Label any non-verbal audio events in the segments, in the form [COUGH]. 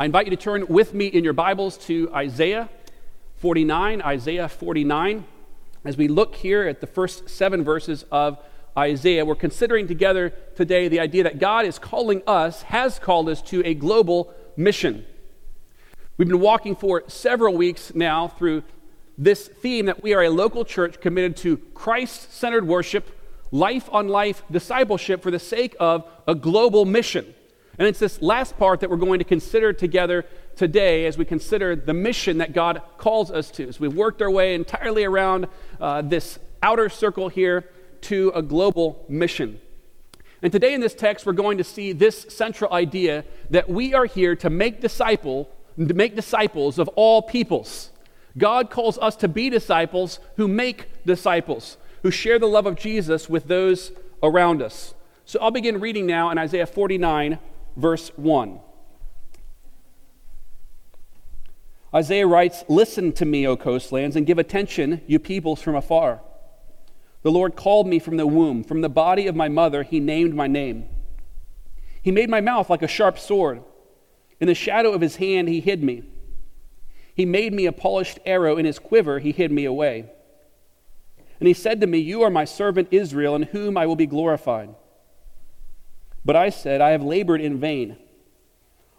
I invite you to turn with me in your Bibles to Isaiah 49, Isaiah 49. As we look here at the first seven verses of Isaiah, we're considering together today the idea that God is calling us, has called us to a global mission. We've been walking for several weeks now through this theme that we are a local church committed to Christ centered worship, life on life discipleship for the sake of a global mission. And it's this last part that we're going to consider together today as we consider the mission that God calls us to. So we've worked our way entirely around uh, this outer circle here to a global mission. And today in this text, we're going to see this central idea that we are here to make disciple, to make disciples of all peoples. God calls us to be disciples who make disciples, who share the love of Jesus with those around us. So I'll begin reading now in Isaiah 49, verse 1. Isaiah writes, Listen to me, O coastlands, and give attention, you peoples from afar. The Lord called me from the womb, from the body of my mother, he named my name. He made my mouth like a sharp sword. In the shadow of his hand, he hid me. He made me a polished arrow. In his quiver, he hid me away. And he said to me, You are my servant Israel, in whom I will be glorified. But I said, I have labored in vain.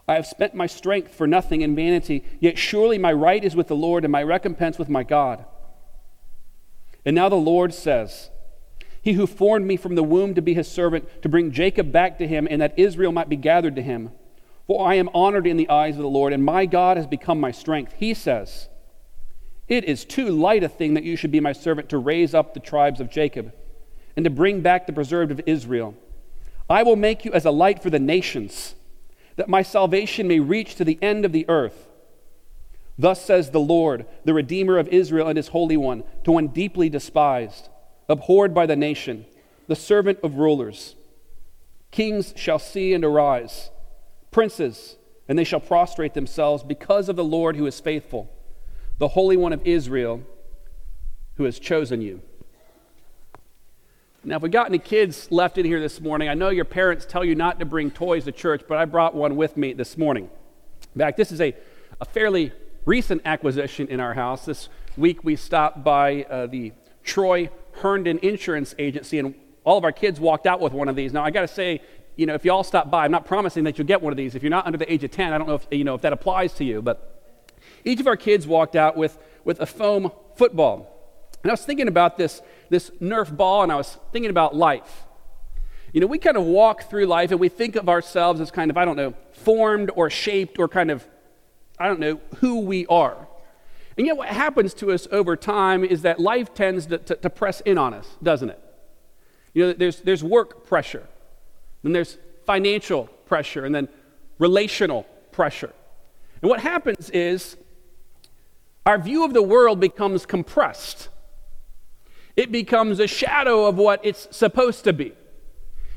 I have spent my strength for nothing in vanity, yet surely my right is with the Lord, and my recompense with my God. And now the Lord says, He who formed me from the womb to be his servant, to bring Jacob back to him, and that Israel might be gathered to him. For I am honored in the eyes of the Lord, and my God has become my strength. He says, It is too light a thing that you should be my servant to raise up the tribes of Jacob, and to bring back the preserved of Israel. I will make you as a light for the nations, that my salvation may reach to the end of the earth. Thus says the Lord, the Redeemer of Israel and his Holy One, to one deeply despised, abhorred by the nation, the servant of rulers. Kings shall see and arise, princes, and they shall prostrate themselves because of the Lord who is faithful, the Holy One of Israel who has chosen you. Now, if we got any kids left in here this morning, I know your parents tell you not to bring toys to church, but I brought one with me this morning. In fact, this is a, a fairly recent acquisition in our house. This week we stopped by uh, the Troy Herndon Insurance Agency, and all of our kids walked out with one of these. Now, I got to say, you know, if you all stop by, I'm not promising that you'll get one of these. If you're not under the age of 10, I don't know if, you know, if that applies to you, but each of our kids walked out with, with a foam football. And I was thinking about this, this Nerf ball, and I was thinking about life. You know, we kind of walk through life and we think of ourselves as kind of, I don't know, formed or shaped or kind of, I don't know, who we are. And yet, what happens to us over time is that life tends to, to, to press in on us, doesn't it? You know, there's, there's work pressure, then there's financial pressure, and then relational pressure. And what happens is our view of the world becomes compressed it becomes a shadow of what it's supposed to be.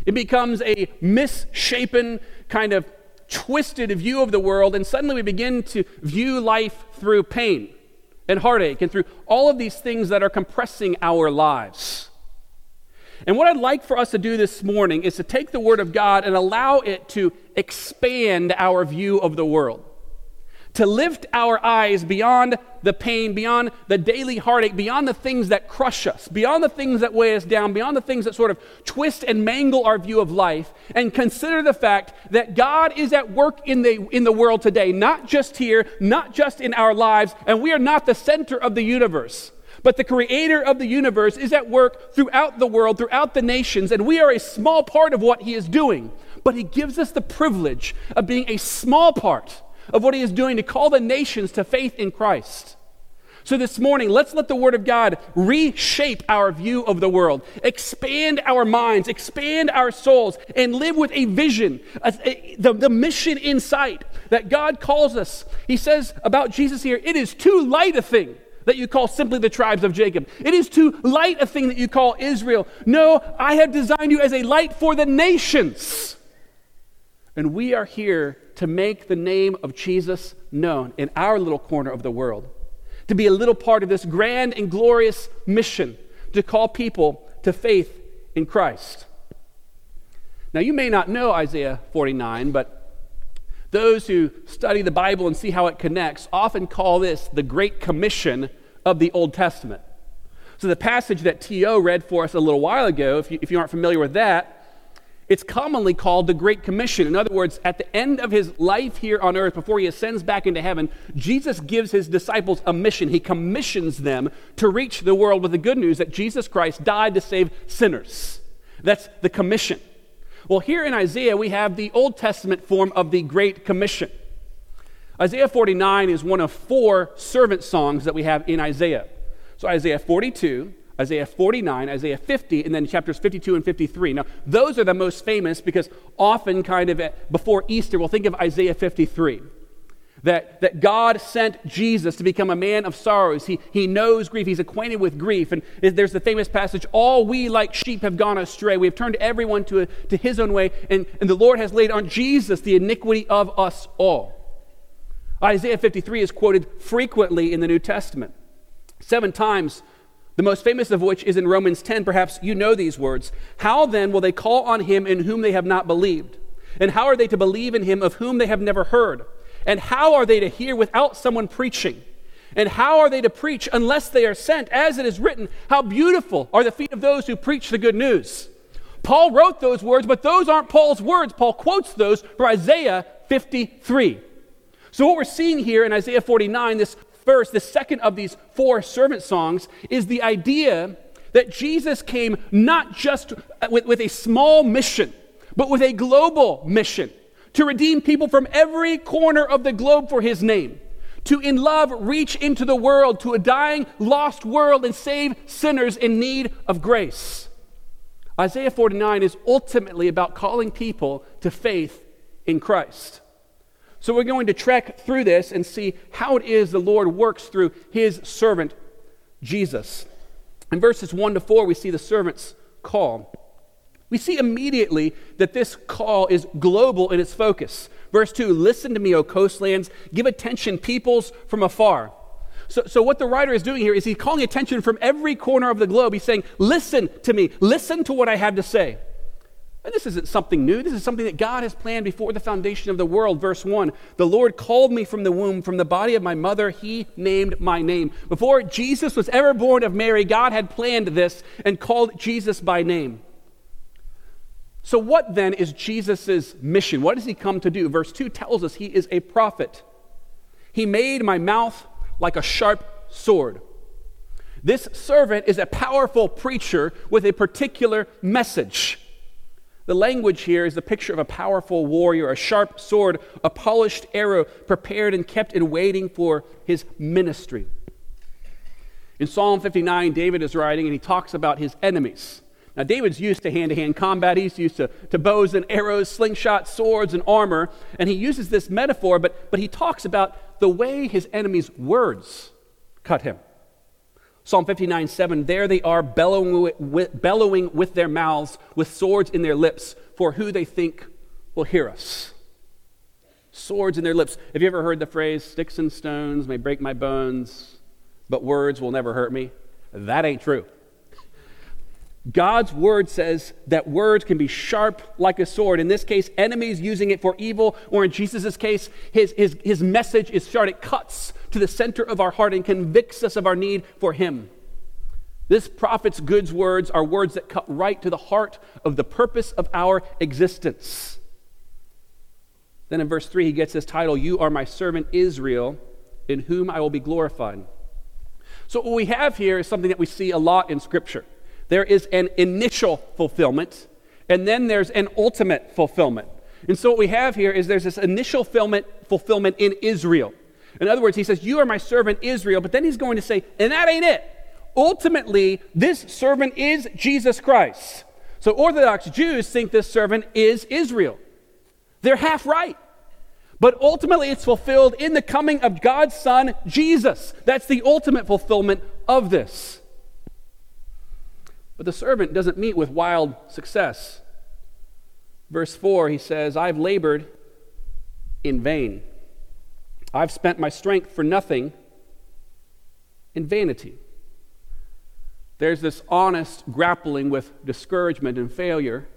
It becomes a misshapen, kind of twisted view of the world, and suddenly we begin to view life through pain and heartache and through all of these things that are compressing our lives. And what I'd like for us to do this morning is to take the Word of God and allow it to expand our view of the world to lift our eyes beyond the pain, beyond the daily heartache, beyond the things that crush us, beyond the things that weigh us down, beyond the things that sort of twist and mangle our view of life, and consider the fact that God is at work in the, in the world today, not just here, not just in our lives, and we are not the center of the universe. But the creator of the universe is at work throughout the world, throughout the nations, and we are a small part of what he is doing. But he gives us the privilege of being a small part of what he is doing to call the nations to faith in Christ. So, this morning, let's let the Word of God reshape our view of the world, expand our minds, expand our souls, and live with a vision, a, a, the, the mission in sight that God calls us. He says about Jesus here, it is too light a thing that you call simply the tribes of Jacob. It is too light a thing that you call Israel. No, I have designed you as a light for the nations. And we are here to make the name of Jesus known in our little corner of the world, to be a little part of this grand and glorious mission to call people to faith in Christ. Now, you may not know Isaiah 49, but Those who study the Bible and see how it connects often call this the Great Commission of the Old Testament. So, the passage that T.O. read for us a little while ago, if you, if you aren't familiar with that, it's commonly called the Great Commission. In other words, at the end of his life here on earth, before he ascends back into heaven, Jesus gives his disciples a mission. He commissions them to reach the world with the good news that Jesus Christ died to save sinners. That's the commission. Well, here in Isaiah, we have the Old Testament form of the Great Commission. Isaiah 49 is one of four servant songs that we have in Isaiah. So, Isaiah 42, Isaiah 49, Isaiah 50, and then chapters 52 and 53. Now, those are the most famous because often, kind of before Easter, we'll think of Isaiah 53. That, that God sent Jesus to become a man of sorrows. He, he knows grief. He's acquainted with grief. And there's the famous passage All we like sheep have gone astray. We have turned everyone to, a, to his own way, and, and the Lord has laid on Jesus the iniquity of us all. Isaiah 53 is quoted frequently in the New Testament. Seven times the most famous of which is in Romans 10. Perhaps you know these words. How then will they call on him in whom they have not believed? And how are they to believe in him of whom they have never heard? And how are they to hear without someone preaching? And how are they to preach unless they are sent? As it is written, how beautiful are the feet of those who preach the good news. Paul wrote those words, but those aren't Paul's words. Paul quotes those from Isaiah 53. So, what we're seeing here in Isaiah 49, this First, the second of these four servant songs is the idea that Jesus came not just with, with a small mission, but with a global mission to redeem people from every corner of the globe for his name, to in love reach into the world, to a dying, lost world, and save sinners in need of grace. Isaiah 49 is ultimately about calling people to faith in Christ. So we're going to trek through this and see how it is the Lord works through his servant, Jesus. In verses 1 to 4, we see the servant's call. We see immediately that this call is global in its focus. Verse 2 Listen to me, O coastlands, give attention, peoples from afar. So, so, what the writer is doing here is he's calling attention from every corner of the globe. He's saying, Listen to me, listen to what I have to say. This isn't something new. This is something that God has planned before the foundation of the world. Verse 1 The Lord called me from the womb, from the body of my mother, He named my name. Before Jesus was ever born of Mary, God had planned this and called Jesus by name. So, what then is Jesus' mission? What does He come to do? Verse 2 tells us He is a prophet. He made my mouth like a sharp sword. This servant is a powerful preacher with a particular message. The language here is the picture of a powerful warrior, a sharp sword, a polished arrow, prepared and kept in waiting for his ministry. In Psalm 59, David is writing and he talks about his enemies. Now, David's used to hand to hand combat. He's used to, to bows and arrows, slingshots, swords, and armor. And he uses this metaphor, but, but he talks about the way his enemies' words cut him. Psalm 59 7, there they are bellowing with, bellowing with their mouths, with swords in their lips, for who they think will hear us. Swords in their lips. Have you ever heard the phrase, sticks and stones may break my bones, but words will never hurt me? That ain't true. God's word says that words can be sharp like a sword. In this case, enemies using it for evil, or in Jesus' case, his, his, his message is sharp. It cuts to the center of our heart and convicts us of our need for him. This prophet's goods words are words that cut right to the heart of the purpose of our existence. Then in verse 3, he gets this title You are my servant Israel, in whom I will be glorified. So, what we have here is something that we see a lot in Scripture. There is an initial fulfillment, and then there's an ultimate fulfillment. And so what we have here is there's this initial fulfillment, fulfillment in Israel. In other words, he says, You are my servant Israel, but then he's going to say, and that ain't it. Ultimately, this servant is Jesus Christ. So Orthodox Jews think this servant is Israel. They're half right. But ultimately, it's fulfilled in the coming of God's Son, Jesus. That's the ultimate fulfillment of this. But the servant doesn't meet with wild success. Verse 4, he says, I've labored in vain. I've spent my strength for nothing in vanity. There's this honest grappling with discouragement and failure,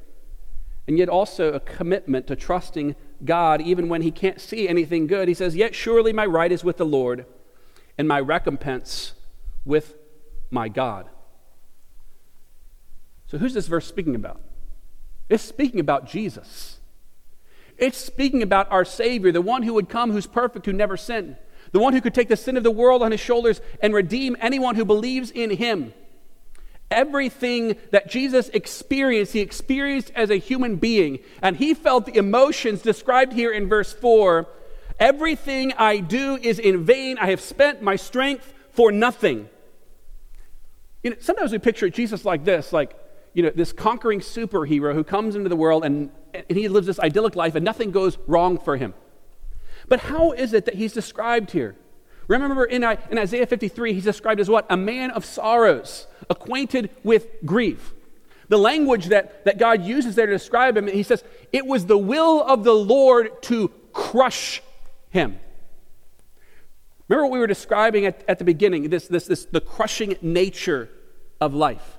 and yet also a commitment to trusting God, even when he can't see anything good. He says, Yet surely my right is with the Lord, and my recompense with my God. So, who's this verse speaking about? It's speaking about Jesus. It's speaking about our Savior, the one who would come, who's perfect, who never sinned, the one who could take the sin of the world on his shoulders and redeem anyone who believes in him. Everything that Jesus experienced, he experienced as a human being, and he felt the emotions described here in verse 4 Everything I do is in vain. I have spent my strength for nothing. You know, sometimes we picture Jesus like this, like, you know, this conquering superhero who comes into the world and, and he lives this idyllic life and nothing goes wrong for him. But how is it that he's described here? Remember in, uh, in Isaiah 53, he's described as what? A man of sorrows, acquainted with grief. The language that, that God uses there to describe him, he says, it was the will of the Lord to crush him. Remember what we were describing at, at the beginning, this, this, this, the crushing nature of life.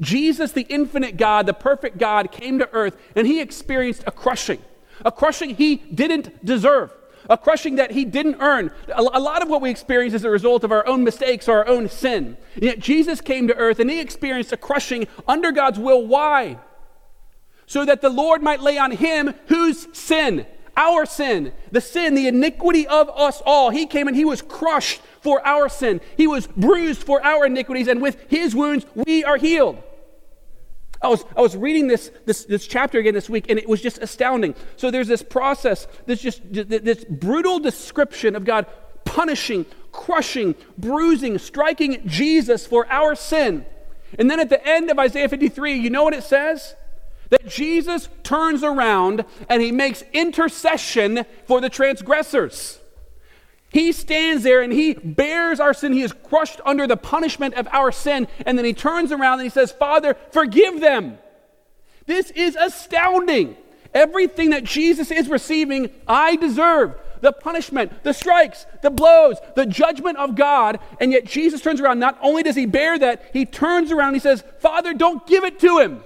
Jesus, the infinite God, the perfect God, came to earth and he experienced a crushing, a crushing he didn't deserve a crushing that he didn't earn. A, lot of what we experience is a result of our own mistakes or our own sin. Yet Jesus came to earth and he experienced a crushing under God's will. Why? So that the Lord might lay on him whose sin? Our sin, the sin, the iniquity of us all. He came and he was crushed for our sin. He was bruised for our iniquities, and with his wounds we are healed. I was, I was reading this, this, this chapter again this week, and it was just astounding. So there's this process, this just this brutal description of God punishing, crushing, bruising, striking Jesus for our sin. And then at the end of Isaiah 53, you know what it says? That Jesus turns around and he makes intercession for the transgressors. He stands there and he bears our sin. He is crushed under the punishment of our sin. And then he turns around and he says, Father, forgive them. This is astounding. Everything that Jesus is receiving, I deserve. The punishment, the strikes, the blows, the judgment of God. And yet Jesus turns around. Not only does he bear that, he turns around and he says, Father, don't give it to him.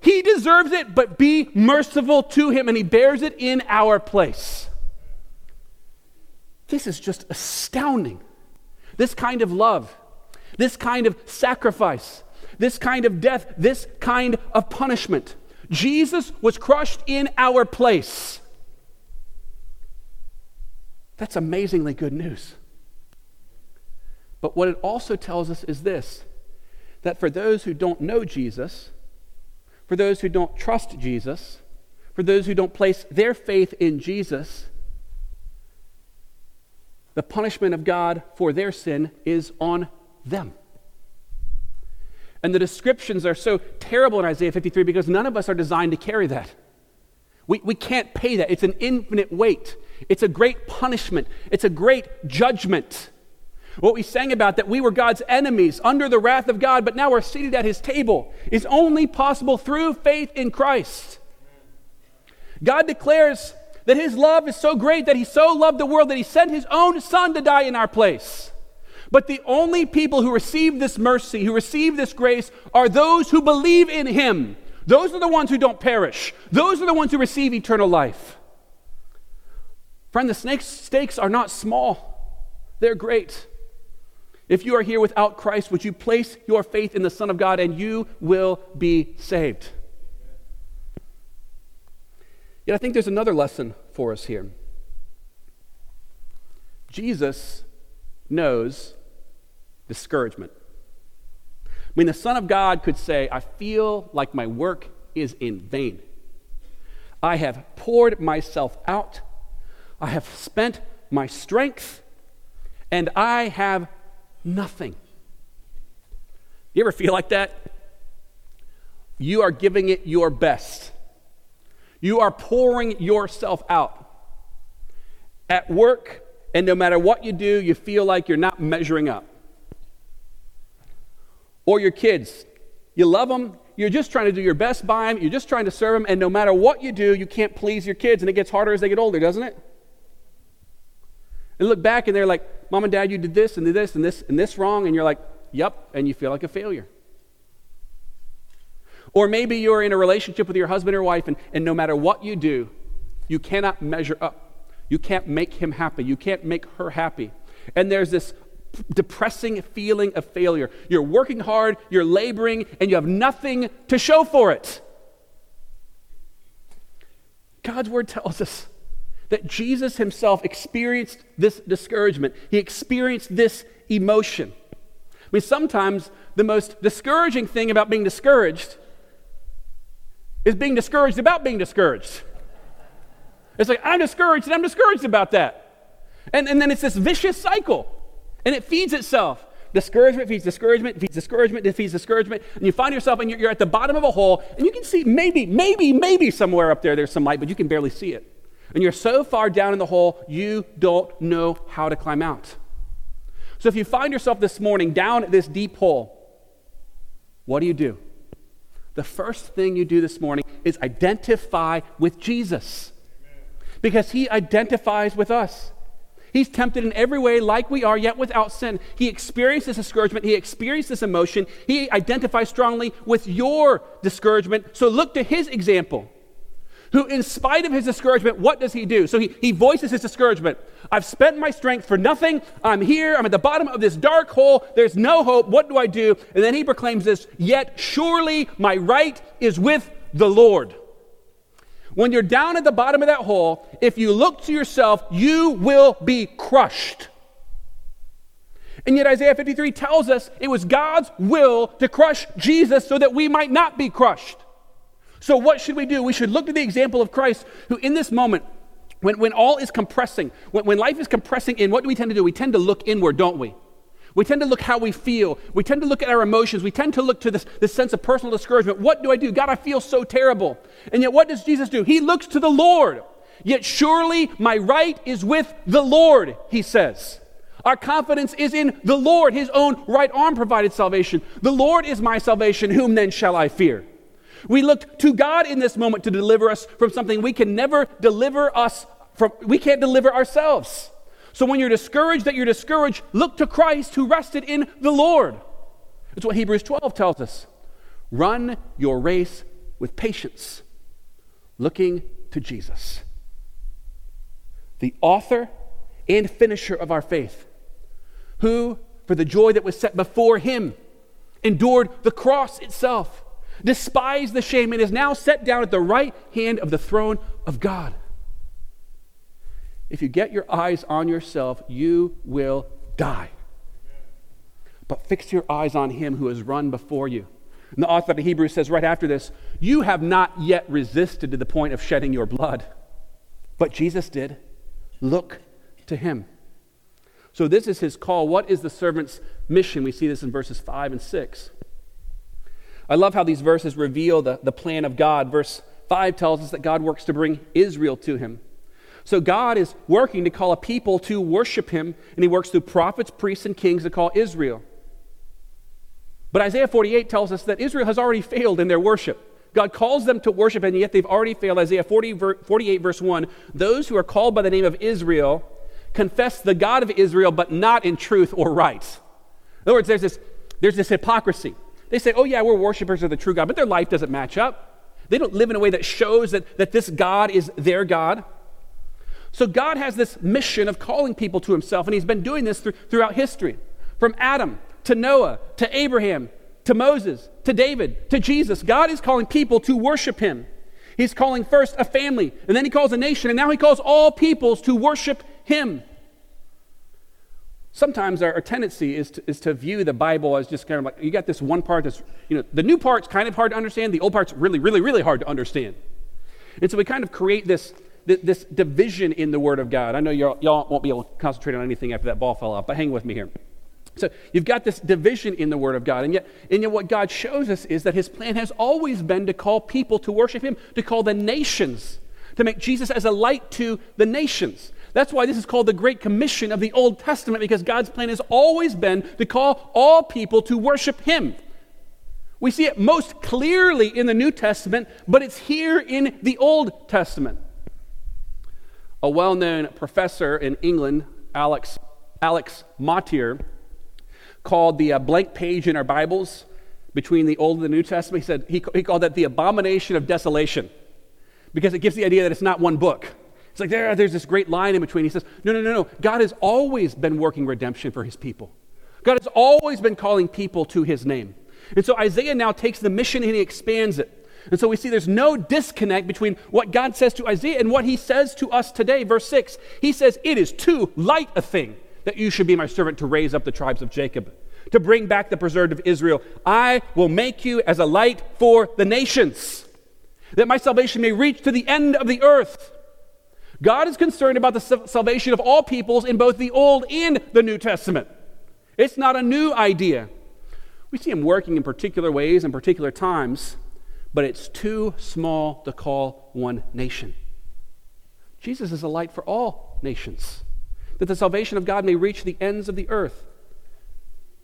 He deserves it, but be merciful to him. And he bears it in our place. This is just astounding. This kind of love, this kind of sacrifice, this kind of death, this kind of punishment. Jesus was crushed in our place. That's amazingly good news. But what it also tells us is this that for those who don't know Jesus, for those who don't trust Jesus, for those who don't place their faith in Jesus, the punishment of God for their sin is on them. And the descriptions are so terrible in Isaiah 53 because none of us are designed to carry that. We, we can't pay that. It's an infinite weight, it's a great punishment, it's a great judgment. What we sang about that we were God's enemies under the wrath of God, but now we're seated at his table is only possible through faith in Christ. God declares that his love is so great that he so loved the world that he sent his own son to die in our place. But the only people who receive this mercy, who receive this grace, are those who believe in him. Those are the ones who don't perish. Those are the ones who receive eternal life. Friend, the stakes are not small, they're great. If you are here without Christ, would you place your faith in the Son of God and you will be saved? Yet I think there's another lesson for us here. Jesus knows discouragement. I mean, the Son of God could say, I feel like my work is in vain. I have poured myself out, I have spent my strength, and I have nothing. You ever feel like that? You are giving it your best. You are pouring yourself out. At work, and no matter what you do, you feel like you're not measuring up. Or your kids, you love them, you're just trying to do your best by them, you're just trying to serve them, and no matter what you do, you can't please your kids, and it gets harder as they get older, doesn't it? And look back, and they're like, Mom and Dad, you did this and did this and this and this wrong, and you're like, Yep, and you feel like a failure. Or maybe you're in a relationship with your husband or wife, and, and no matter what you do, You cannot measure up. You can't make him happy. You can't make her happy. And there's this depressing feeling of failure. You're working hard, you're laboring, and you have nothing to show for it. God's word tells us that Jesus himself experienced this discouragement. He experienced this emotion. I mean, sometimes the most discouraging thing about being discouraged is being discouraged about being discouraged. It's like, I'm discouraged and I'm discouraged about that. And, and then it's this vicious cycle, and it feeds itself. Discouragement feeds discouragement, feeds discouragement, feeds discouragement, and you find yourself and you're, you're at the bottom of a hole, and you can see maybe, maybe, maybe somewhere up there there's some light, but you can barely see it. And you're so far down in the hole, you don't know how to climb out. So if you find yourself this morning down at this deep hole, what do you do? The first thing you do this morning is identify with Jesus because he identifies with us. He's tempted in every way like we are, yet without sin. He experienced this discouragement. He experienced this emotion. He identifies strongly with your discouragement. So look to his example who, in spite of his discouragement, what does he do? So he, he voices his discouragement. I've spent my strength for nothing. I'm here. I'm at the bottom of this dark hole. There's no hope. What do I do? And then he proclaims this Yet surely my right is with the Lord. When you're down at the bottom of that hole, if you look to yourself, you will be crushed. And yet, Isaiah 53 tells us it was God's will to crush Jesus so that we might not be crushed. So, what should we do? We should look to the example of Christ, who in this moment, when, when all is compressing, when, when life is compressing in, what do we tend to do? We tend to look inward, don't we? We tend to look how we feel. We tend to look at our emotions. We tend to look to this, this sense of personal discouragement. What do I do? God, I feel so terrible. And yet, what does Jesus do? He looks to the Lord. Yet surely my right is with the Lord, he says. Our confidence is in the Lord. His own right arm provided salvation. The Lord is my salvation. Whom then shall I fear? We look to God in this moment to deliver us from something we can never deliver us from. We can't deliver ourselves. So when you're discouraged that you're discouraged, look to Christ who rested in the Lord. It's what Hebrews 12 tells us. Run your race with patience, looking to Jesus, the author and finisher of our faith, who, for the joy that was set before him, endured the cross itself despised the shame, and is now set down at the right hand of the throne of God. If you get your eyes on yourself, you will die. But fix your eyes on him who has run before you. And the author of Hebrews says right after this, You have not yet resisted to the point of shedding your blood, but Jesus did. Look to him. So, this is his call. What is the servant's mission? We see this in verses 5 and 6. I love how these verses reveal the, the plan of God. Verse 5 tells us that God works to bring Israel to him. So God is working to call a people to worship him, and he works through prophets, priests, and kings to call Israel. But Isaiah 48 tells us that Israel has already failed in their worship. God calls them to worship, and yet they've already failed. Isaiah 40, 48, verse 1 Those who are called by the name of Israel confess the God of Israel, but not in truth or right. In other words, there's this, there's this hypocrisy. They say, oh, yeah, we're worshipers of the true God, but their life doesn't match up. They don't live in a way that shows that, that this God is their God. So God has this mission of calling people to himself, and he's been doing this through, throughout history. From Adam to Noah to Abraham to Moses to David to Jesus, God is calling people to worship him. He's calling first a family, and then he calls a nation, and now he calls all peoples to worship him sometimes our, our tendency is to, is to view the Bible as just kind of like you got this one part that's, you know, the new part's kind of hard to understand, the old part's really, really, really hard to understand. And so we kind of create this, this division in the Word of God. I know y'all, y'all won't be able to concentrate on anything after that ball fell off, but hang with me here. So you've got this division in the Word of God, and yet, and yet what God shows us is that His plan has always been to call people to worship Him, to call the nations, to make Jesus as a light to the nations. That's why this is called the Great Commission of the Old Testament, because God's plan has always been to call all people to worship Him. We see it most clearly in the New Testament, but it's here in the Old Testament. A well known professor in England, Alex, Alex Motyer, called the uh, blank page in our Bibles between the Old and the New Testament, he said he, he called that the abomination of desolation because it gives the idea that it's not one book It's like there, there's this great line in between. He says, No, no, no, no. God has always been working redemption for his people. God has always been calling people to his name. And so Isaiah now takes the mission and he expands it. And so we see there's no disconnect between what God says to Isaiah and what he says to us today. Verse 6, he says, It is too light a thing that you should be my servant to raise up the tribes of Jacob, to bring back the preserved of Israel. I will make you as a light for the nations, that my salvation may reach to the end of the earth. God is concerned about the salvation of all peoples in both the Old and the New Testament. It's not a new idea. We see him working in particular ways and particular times, but it's too small to call one nation. Jesus is a light for all nations, that the salvation of God may reach the ends of the earth.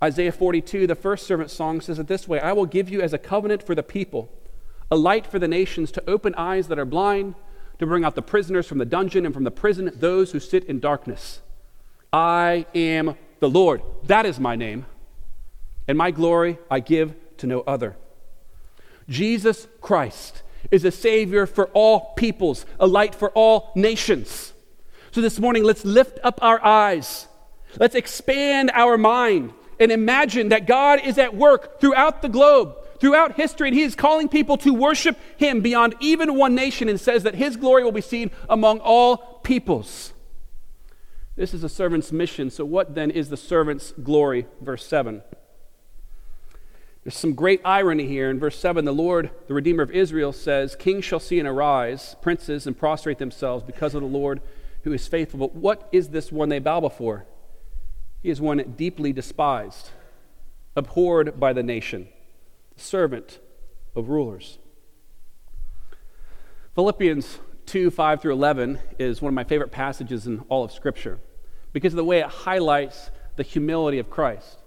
Isaiah 42, the first servant song, says it this way I will give you as a covenant for the people, a light for the nations, to open eyes that are blind, to bring out the prisoners from the dungeon, and from the prison those who sit in darkness. I am the Lord. That is my name and my glory I give to no other. Jesus Christ is a Savior for all peoples, a light for all nations. So this morning, let's lift up our eyes. Let's expand our mind and imagine that God is at work throughout the globe, throughout history, and He is calling people to worship Him beyond even one nation and says that His glory will be seen among all peoples. This is a servant's mission. So, what then is the servant's glory? Verse 7. There's some great irony here. In verse 7, the Lord, the Redeemer of Israel, says, Kings shall see and arise, princes, and prostrate themselves because of the Lord who is faithful. But what is this one they bow before? He is one deeply despised, abhorred by the nation, servant of rulers. Philippians 2 5 through 11 is one of my favorite passages in all of Scripture because of the way it highlights the humility of Christ.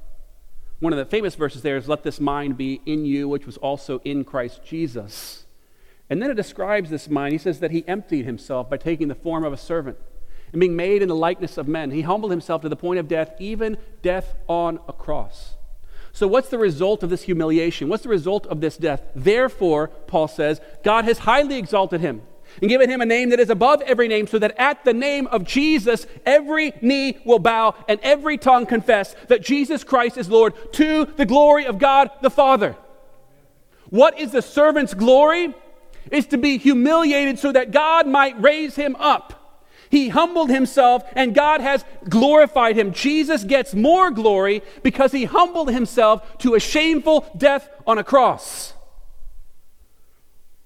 One of the famous verses there is, Let this mind be in you, which was also in Christ Jesus. And then it describes this mind. He says that he emptied himself by taking the form of a servant and being made in the likeness of men. He humbled himself to the point of death, even death on a cross. So, what's the result of this humiliation? What's the result of this death? Therefore, Paul says, God has highly exalted him and given him a name that is above every name, so that at the name of Jesus, every knee will bow and every tongue confess that Jesus Christ is Lord to the glory of God the Father. What is the servant's glory? Is to be humiliated so that God might raise him up. He humbled himself and God has glorified him. Jesus gets more glory because he humbled himself to a shameful death on a cross.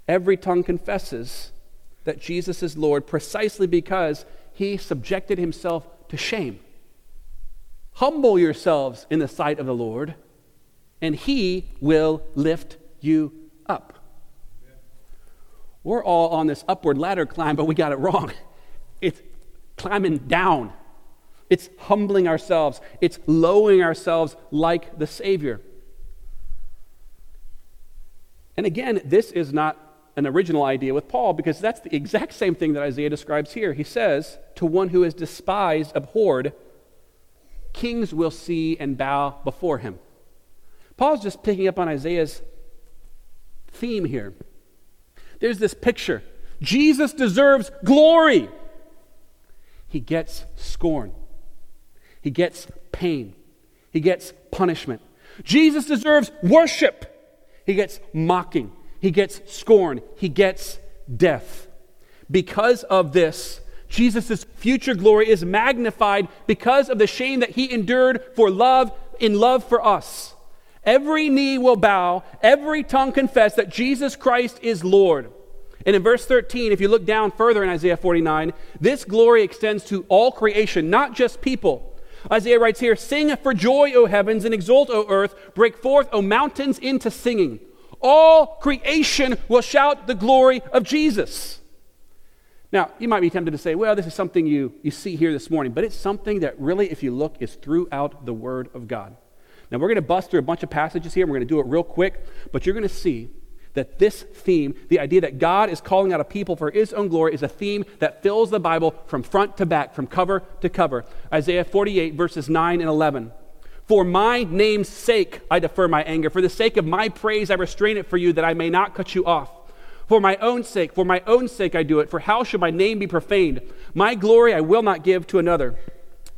Every tongue confesses that Jesus is Lord precisely because he subjected himself to shame. Humble yourselves in the sight of the Lord, and he will lift you up. We're all on this upward ladder climb, but we got it wrong. [LAUGHS] Climbing down. It's humbling ourselves. It's lowering ourselves like the Savior. And again, this is not an original idea with Paul because that's the exact same thing that Isaiah describes here. He says, To one who is despised, abhorred, kings will see and bow before him. Paul's just picking up on Isaiah's theme here. There's this picture Jesus deserves glory. He gets scorn, he gets pain, he gets punishment. Jesus deserves worship. He gets mocking he gets scorn, he gets death. Because of this, Jesus' future glory is magnified because of the shame that he endured for love, in love for us. Every knee will bow, every tongue confess that Jesus Christ is Lord. And in verse 13, if you look down further in Isaiah 49, this glory extends to all creation, not just people. Isaiah writes here Sing for joy, O heavens, and exult, O earth. Break forth, O mountains, into singing all creation will shout the glory of Jesus. Now, you might be tempted to say, well, this is something you, you see here this morning, but it's something that really, if you look, is throughout the Word of God. Now, we're going to bust through a bunch of passages here. We're going to do it real quick, but you're going to see that this theme, the idea that God is calling out a people for his own glory, is a theme that fills the Bible from front to back, from cover to cover. Isaiah 48, verses 9 and 11. For my name's sake, I defer my anger. For the sake of my praise, I restrain it for you, that I may not cut you off. for my own sake, for my own sake I do it, for how should my name be profaned? My glory I will not give to another.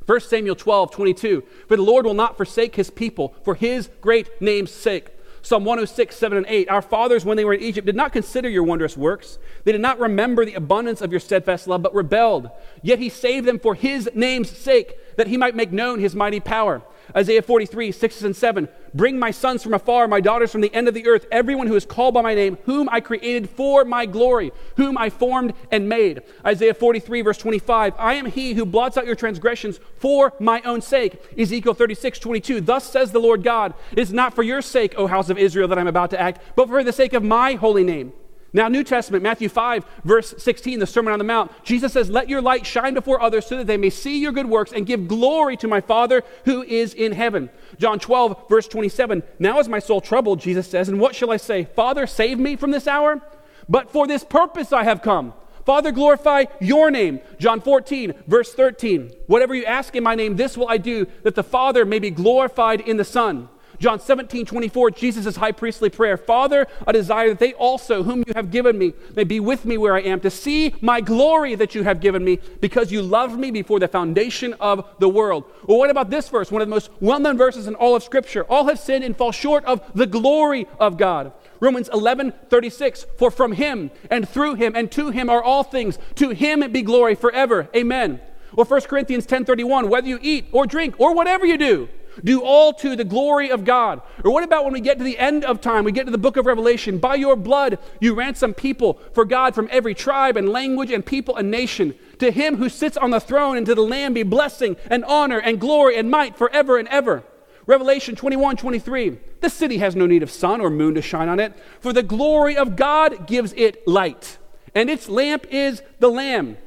1 Samuel 12, 22. For the Lord will not forsake his people for his great name's sake. Psalm 106, 7 and 8. Our fathers, when they were in Egypt, did not consider your wondrous works. They did not remember the abundance of your steadfast love, but rebelled. Yet he saved them for his name's sake, that he might make known his mighty power. Isaiah 43, 6 and 7. Bring my sons from afar, my daughters from the end of the earth, everyone who is called by my name, whom I created for my glory, whom I formed and made. Isaiah 43, verse 25. I am he who blots out your transgressions for my own sake. Ezekiel 36, 22. Thus says the Lord God, It is not for your sake, O house of Israel, that I'm about to act, but for the sake of my holy name. Now, New Testament, Matthew 5, verse 16, the Sermon on the Mount, Jesus says, Let your light shine before others so that they may see your good works and give glory to my Father who is in heaven. John 12, verse 27, Now is my soul troubled, Jesus says, and what shall I say? Father, save me from this hour? But for this purpose I have come. Father, glorify your name. John 14, verse 13, Whatever you ask in my name, this will I do, that the Father may be glorified in the Son. John 17, 24, Jesus' high priestly prayer Father, I desire that they also, whom you have given me, may be with me where I am, to see my glory that you have given me, because you loved me before the foundation of the world. Well, what about this verse? One of the most well known verses in all of Scripture. All have sinned and fall short of the glory of God. Romans 11, 36, for from him and through him and to him are all things. To him be glory forever. Amen. Or 1 Corinthians 10, 31, whether you eat or drink or whatever you do, do all to the glory of God. Or what about when we get to the end of time, we get to the book of Revelation? By your blood, you ransom people for God from every tribe and language and people and nation. To him who sits on the throne and to the Lamb be blessing and honor and glory and might forever and ever. Revelation 21 23. The city has no need of sun or moon to shine on it, for the glory of God gives it light, and its lamp is the Lamb.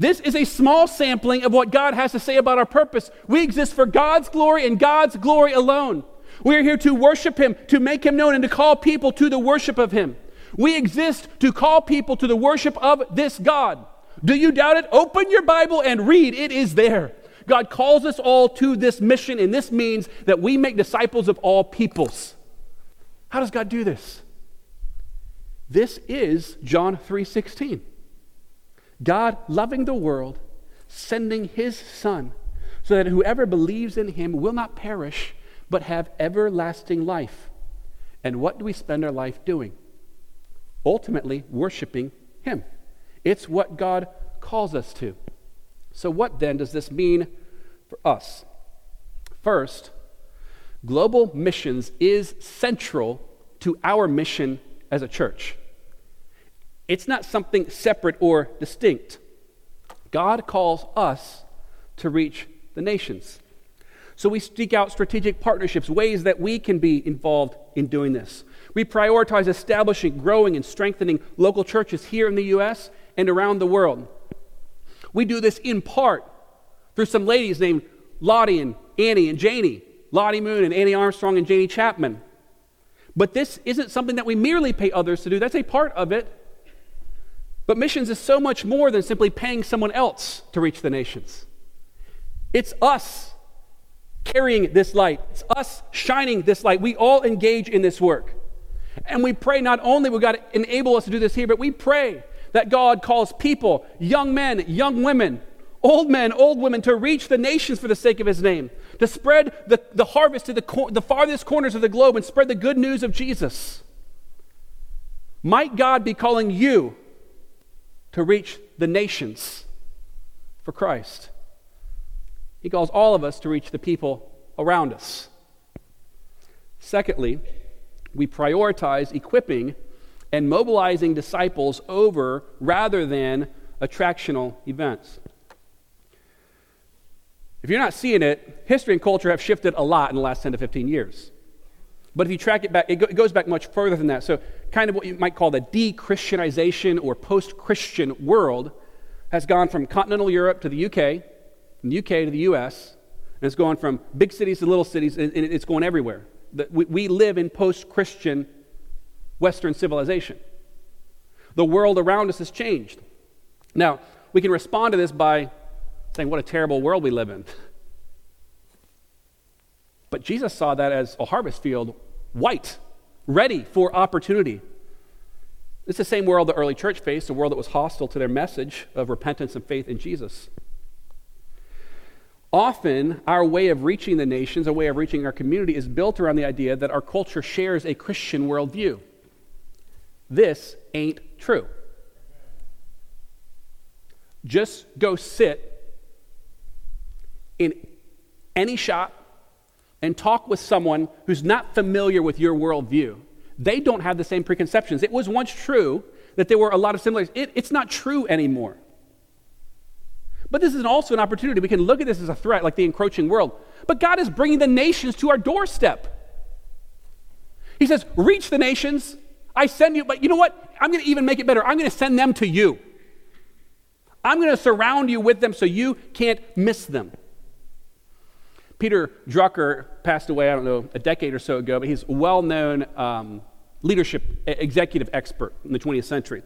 This is a small sampling of what God has to say about our purpose. We exist for God's glory and God's glory alone. We are here to worship Him, to make Him known, and to call people to the worship of Him. We exist to call people to the worship of this God. Do you doubt it? Open your Bible and read. It is there. God calls us all to this mission, and this means that we make disciples of all peoples. How does God do this? This is John 3:16. God loving the world, sending his Son, so that whoever believes in him will not perish, but have everlasting life. And what do we spend our life doing? Ultimately, worshiping him. It's what God calls us to. So, what then does this mean for us? First, global missions is central to our mission as a church. It's not something separate or distinct. God calls us to reach the nations. So we seek out strategic partnerships, ways that we can be involved in doing this. We prioritize establishing, growing, and strengthening local churches here in the U.S. and around the world. We do this in part through some ladies named Lottie and Annie and Janie, Lottie Moon and Annie Armstrong and Janie Chapman. But this isn't something that we merely pay others to do, that's a part of it. But missions is so much more than simply paying someone else to reach the nations. It's us carrying this light, it's us shining this light. We all engage in this work. And we pray not only will God enable us to do this here, but we pray that God calls people, young men, young women, old men, old women, to reach the nations for the sake of His name, to spread the, the harvest to the, cor- the farthest corners of the globe and spread the good news of Jesus. Might God be calling you to reach the nations for Christ. He calls all of us to reach the people around us. Secondly, we prioritize equipping and mobilizing disciples over rather than attractional events. If you're not seeing it, history and culture have shifted a lot in the last 10 to 15 years. But if you track it back, it, go, it goes back much further than that. So, kind of what you might call the de Christianization or post Christian world has gone from continental Europe to the UK, from the UK to the US, and it's gone from big cities to little cities, and it's going everywhere. We, we live in post Christian Western civilization. The world around us has changed. Now, we can respond to this by saying, What a terrible world we live in. [LAUGHS] But Jesus saw that as a harvest field, white, ready for opportunity. It's the same world the early church faced, a world that was hostile to their message of repentance and faith in Jesus. Often, our way of reaching the nations, our way of reaching our community, is built around the idea that our culture shares a Christian worldview. This ain't true. Just go sit in any shop and talk with someone who's not familiar with your worldview. They don't have the same preconceptions. It was once true that there were a lot of similarities. It, it's not true anymore. But this is also an opportunity. We can look at this as a threat, like the encroaching world. But God is bringing the nations to our doorstep. He says, Reach the nations. I send you, but you know what? I'm going to even make it better. I'm going to send them to you. I'm going to surround you with them so you can't miss them. Peter Drucker passed away, I don't know, a decade or so ago, but he's a well known um, leadership executive expert in the 20th century.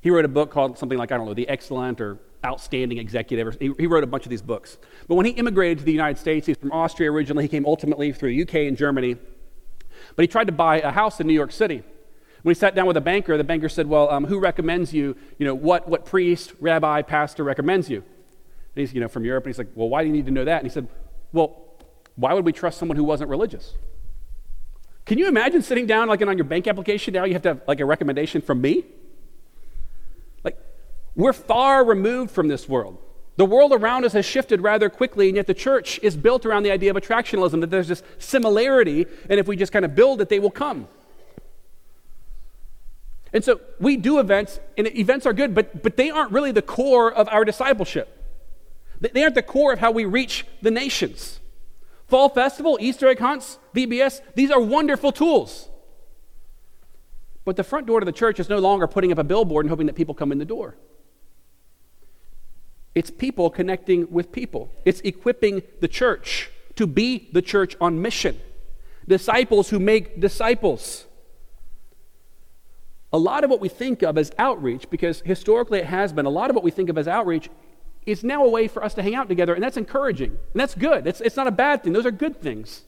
He wrote a book called something like, I don't know, The Excellent or outstanding executive. He, he, wrote a bunch of these books. But when he immigrated to the United States, he's from Austria originally. He came ultimately through UK and Germany. But he tried to buy a house in New York City. When he sat down with a banker, the banker said, Well, um, who recommends you? You know, what, what priest, rabbi, pastor recommends you? And he's, you know, from Europe. And he's like, Well, why do you need to know that? And he said, Well, why would we trust someone who wasn't religious? Can you imagine sitting down like on your bank application now you have to have like a recommendation from me? Like we're far removed from this world. The world around us has shifted rather quickly, and yet the church is built around the idea of attractionalism that there's this similarity, and if we just kind of build it, they will come. And so we do events, and events are good, but, but they aren't really the core of our discipleship. They aren't the core of how we reach the nations. Fall Festival, Easter egg hunts, VBS, these are wonderful tools. But the front door to the church is no longer putting up a billboard and hoping that people come in the door. It's people connecting with people, it's equipping the church to be the church on mission, disciples who make disciples. A lot of what we think of as outreach, because historically it has been, a lot of what we think of as outreach is now a way for us to hang out together, and that's encouraging. And that's good. It's, it's not a bad thing. Those are good things.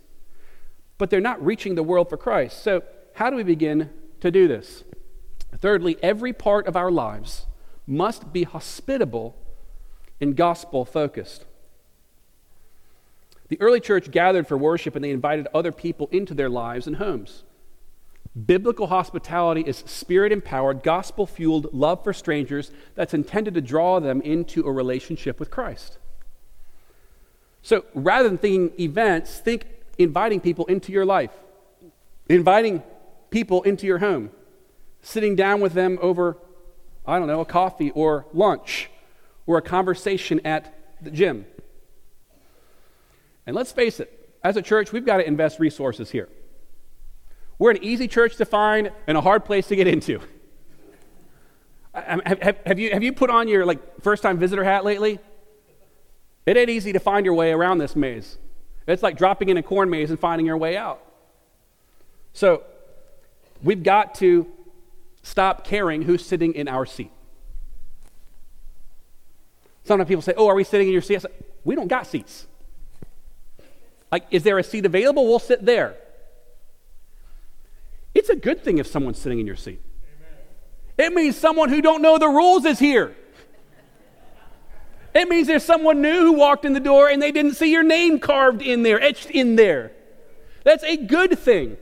But they're not reaching the world for Christ. So, how do we begin to do this? Thirdly, every part of our lives must be hospitable and gospel focused. The early church gathered for worship and they invited other people into their lives and homes. Biblical hospitality is spirit empowered, gospel fueled love for strangers that's intended to draw them into a relationship with Christ. So rather than thinking events, think inviting people into your life, inviting people into your home, sitting down with them over, I don't know, a coffee or lunch, or a conversation at the gym. And let's face it, as a church, we've got to invest resources here. We're an easy church to find and a hard place to get into. Have, have, have, you, have you put on your like first time visitor hat lately? It ain't easy to find your way around this maze. It's like dropping in a corn maze and finding your way out. So we've got to stop caring who's sitting in our seat. Sometimes people say, Oh, are we sitting in your seat? Say, we don't got seats. Like, is there a seat available? We'll sit there. It's a good thing if someone's sitting in your seat. Amen. It means someone who don't know the rules is here. It means there's someone new who walked in the door and they didn't see your name carved in there, etched in there. That's a good thing.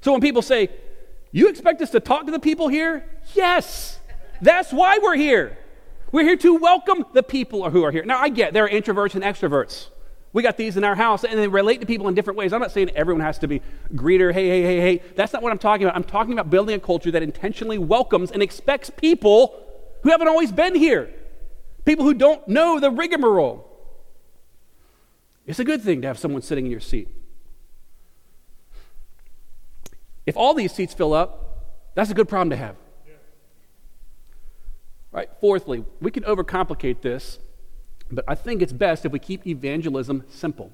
So when people say, You expect us to talk to the people here? Yes. That's why we're here. We're here to welcome the people who are here. Now, I get there are introverts and extroverts. We got these in our house, and they relate to people in different ways. I'm not saying everyone has to be greeter, hey, hey, hey, hey. That's not what I'm talking about. I'm talking about building a culture that intentionally welcomes and expects people who haven't always been here, people who don't know the rigmarole. It's a good thing to have someone sitting in your seat. If all these seats fill up, that's a good problem to have. Right? Fourthly, we can overcomplicate this, but I think it's best if we keep evangelism simple.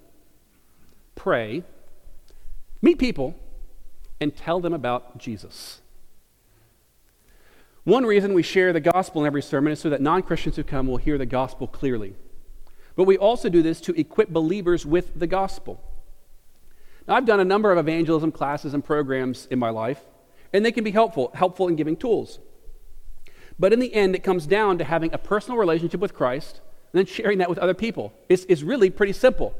Pray, meet people, and tell them about Jesus. One reason we share the gospel in every sermon is so that non Christians who come will hear the gospel clearly. But we also do this to equip believers with the gospel. Now, I've done a number of evangelism classes and programs in my life, and they can be helpful, helpful in giving tools. But in the end, it comes down to having a personal relationship with Christ and then sharing that with other people. It's, it's really pretty simple.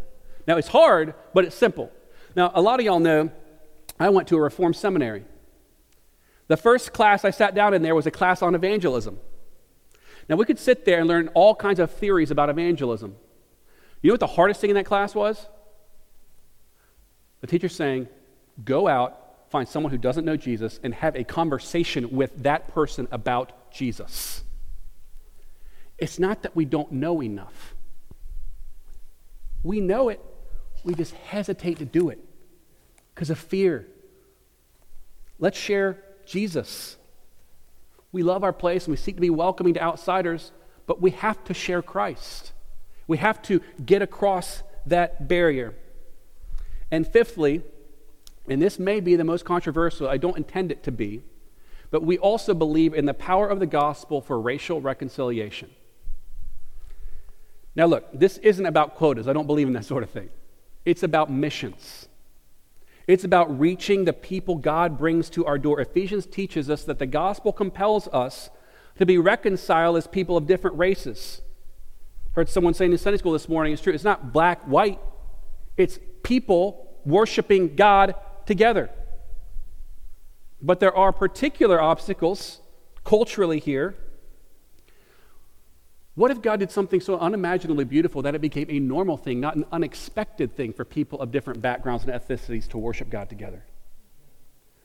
Now, it's hard, but it's simple. Now, a lot of y'all know I went to a Reformed seminary. The first class I sat down in there was a class on evangelism. Now, we could sit there and learn all kinds of theories about evangelism. You know what the hardest thing in that class was? The teacher saying, Go out, find someone who doesn't know Jesus, and have a conversation with that person about Jesus. It's not that we don't know enough. We know it, we just hesitate to do it because of fear. Let's share Jesus. We love our place and we seek to be welcoming to outsiders, but we have to share Christ. We have to get across that barrier. And fifthly, and this may be the most controversial, I don't intend it to be, but we also believe in the power of the gospel for racial reconciliation. Now, look, this isn't about quotas. I don't believe in that sort of thing. It's about missions. It's about reaching the people God brings to our door. Ephesians teaches us that the gospel compels us to be reconciled as people of different races. Heard someone saying in Sunday school this morning, it's true. It's not black, white, it's people worshiping God together. But there are particular obstacles culturally here what if God did something so unimaginably beautiful that it became a normal thing, not an unexpected thing for people of different backgrounds and ethnicities to worship God together?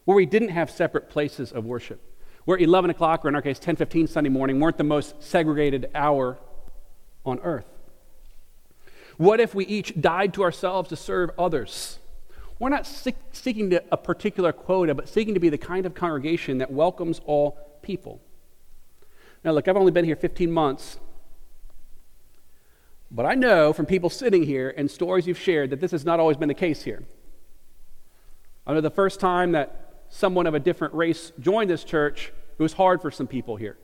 Where we didn't have separate places of worship. Where 11 o'clock, or in our case 10:15 Sunday morning, weren't the most segregated hour on earth. What if we each died to ourselves to serve others? We're not seeking to, a particular quota, but seeking to be the kind of congregation that welcomes all people. Now, look, I've only been here 15 months, but I know from people sitting here and stories you've shared that this has not always been the case here. I know the first time that someone of a different race joined this church, it was hard for some people here.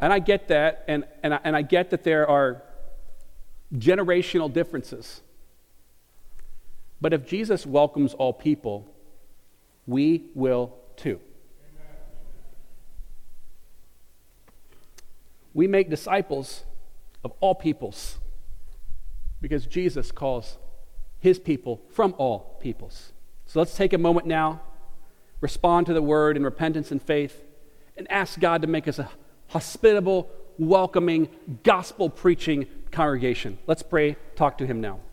And I get that, and, and, I, and I get that there are generational differences. But if Jesus welcomes all people, we will too. We make disciples of all peoples because Jesus calls his people from all peoples. So let's take a moment now, respond to the word in repentance and faith, and ask God to make us a hospitable, welcoming, gospel preaching congregation. Let's pray, talk to him now.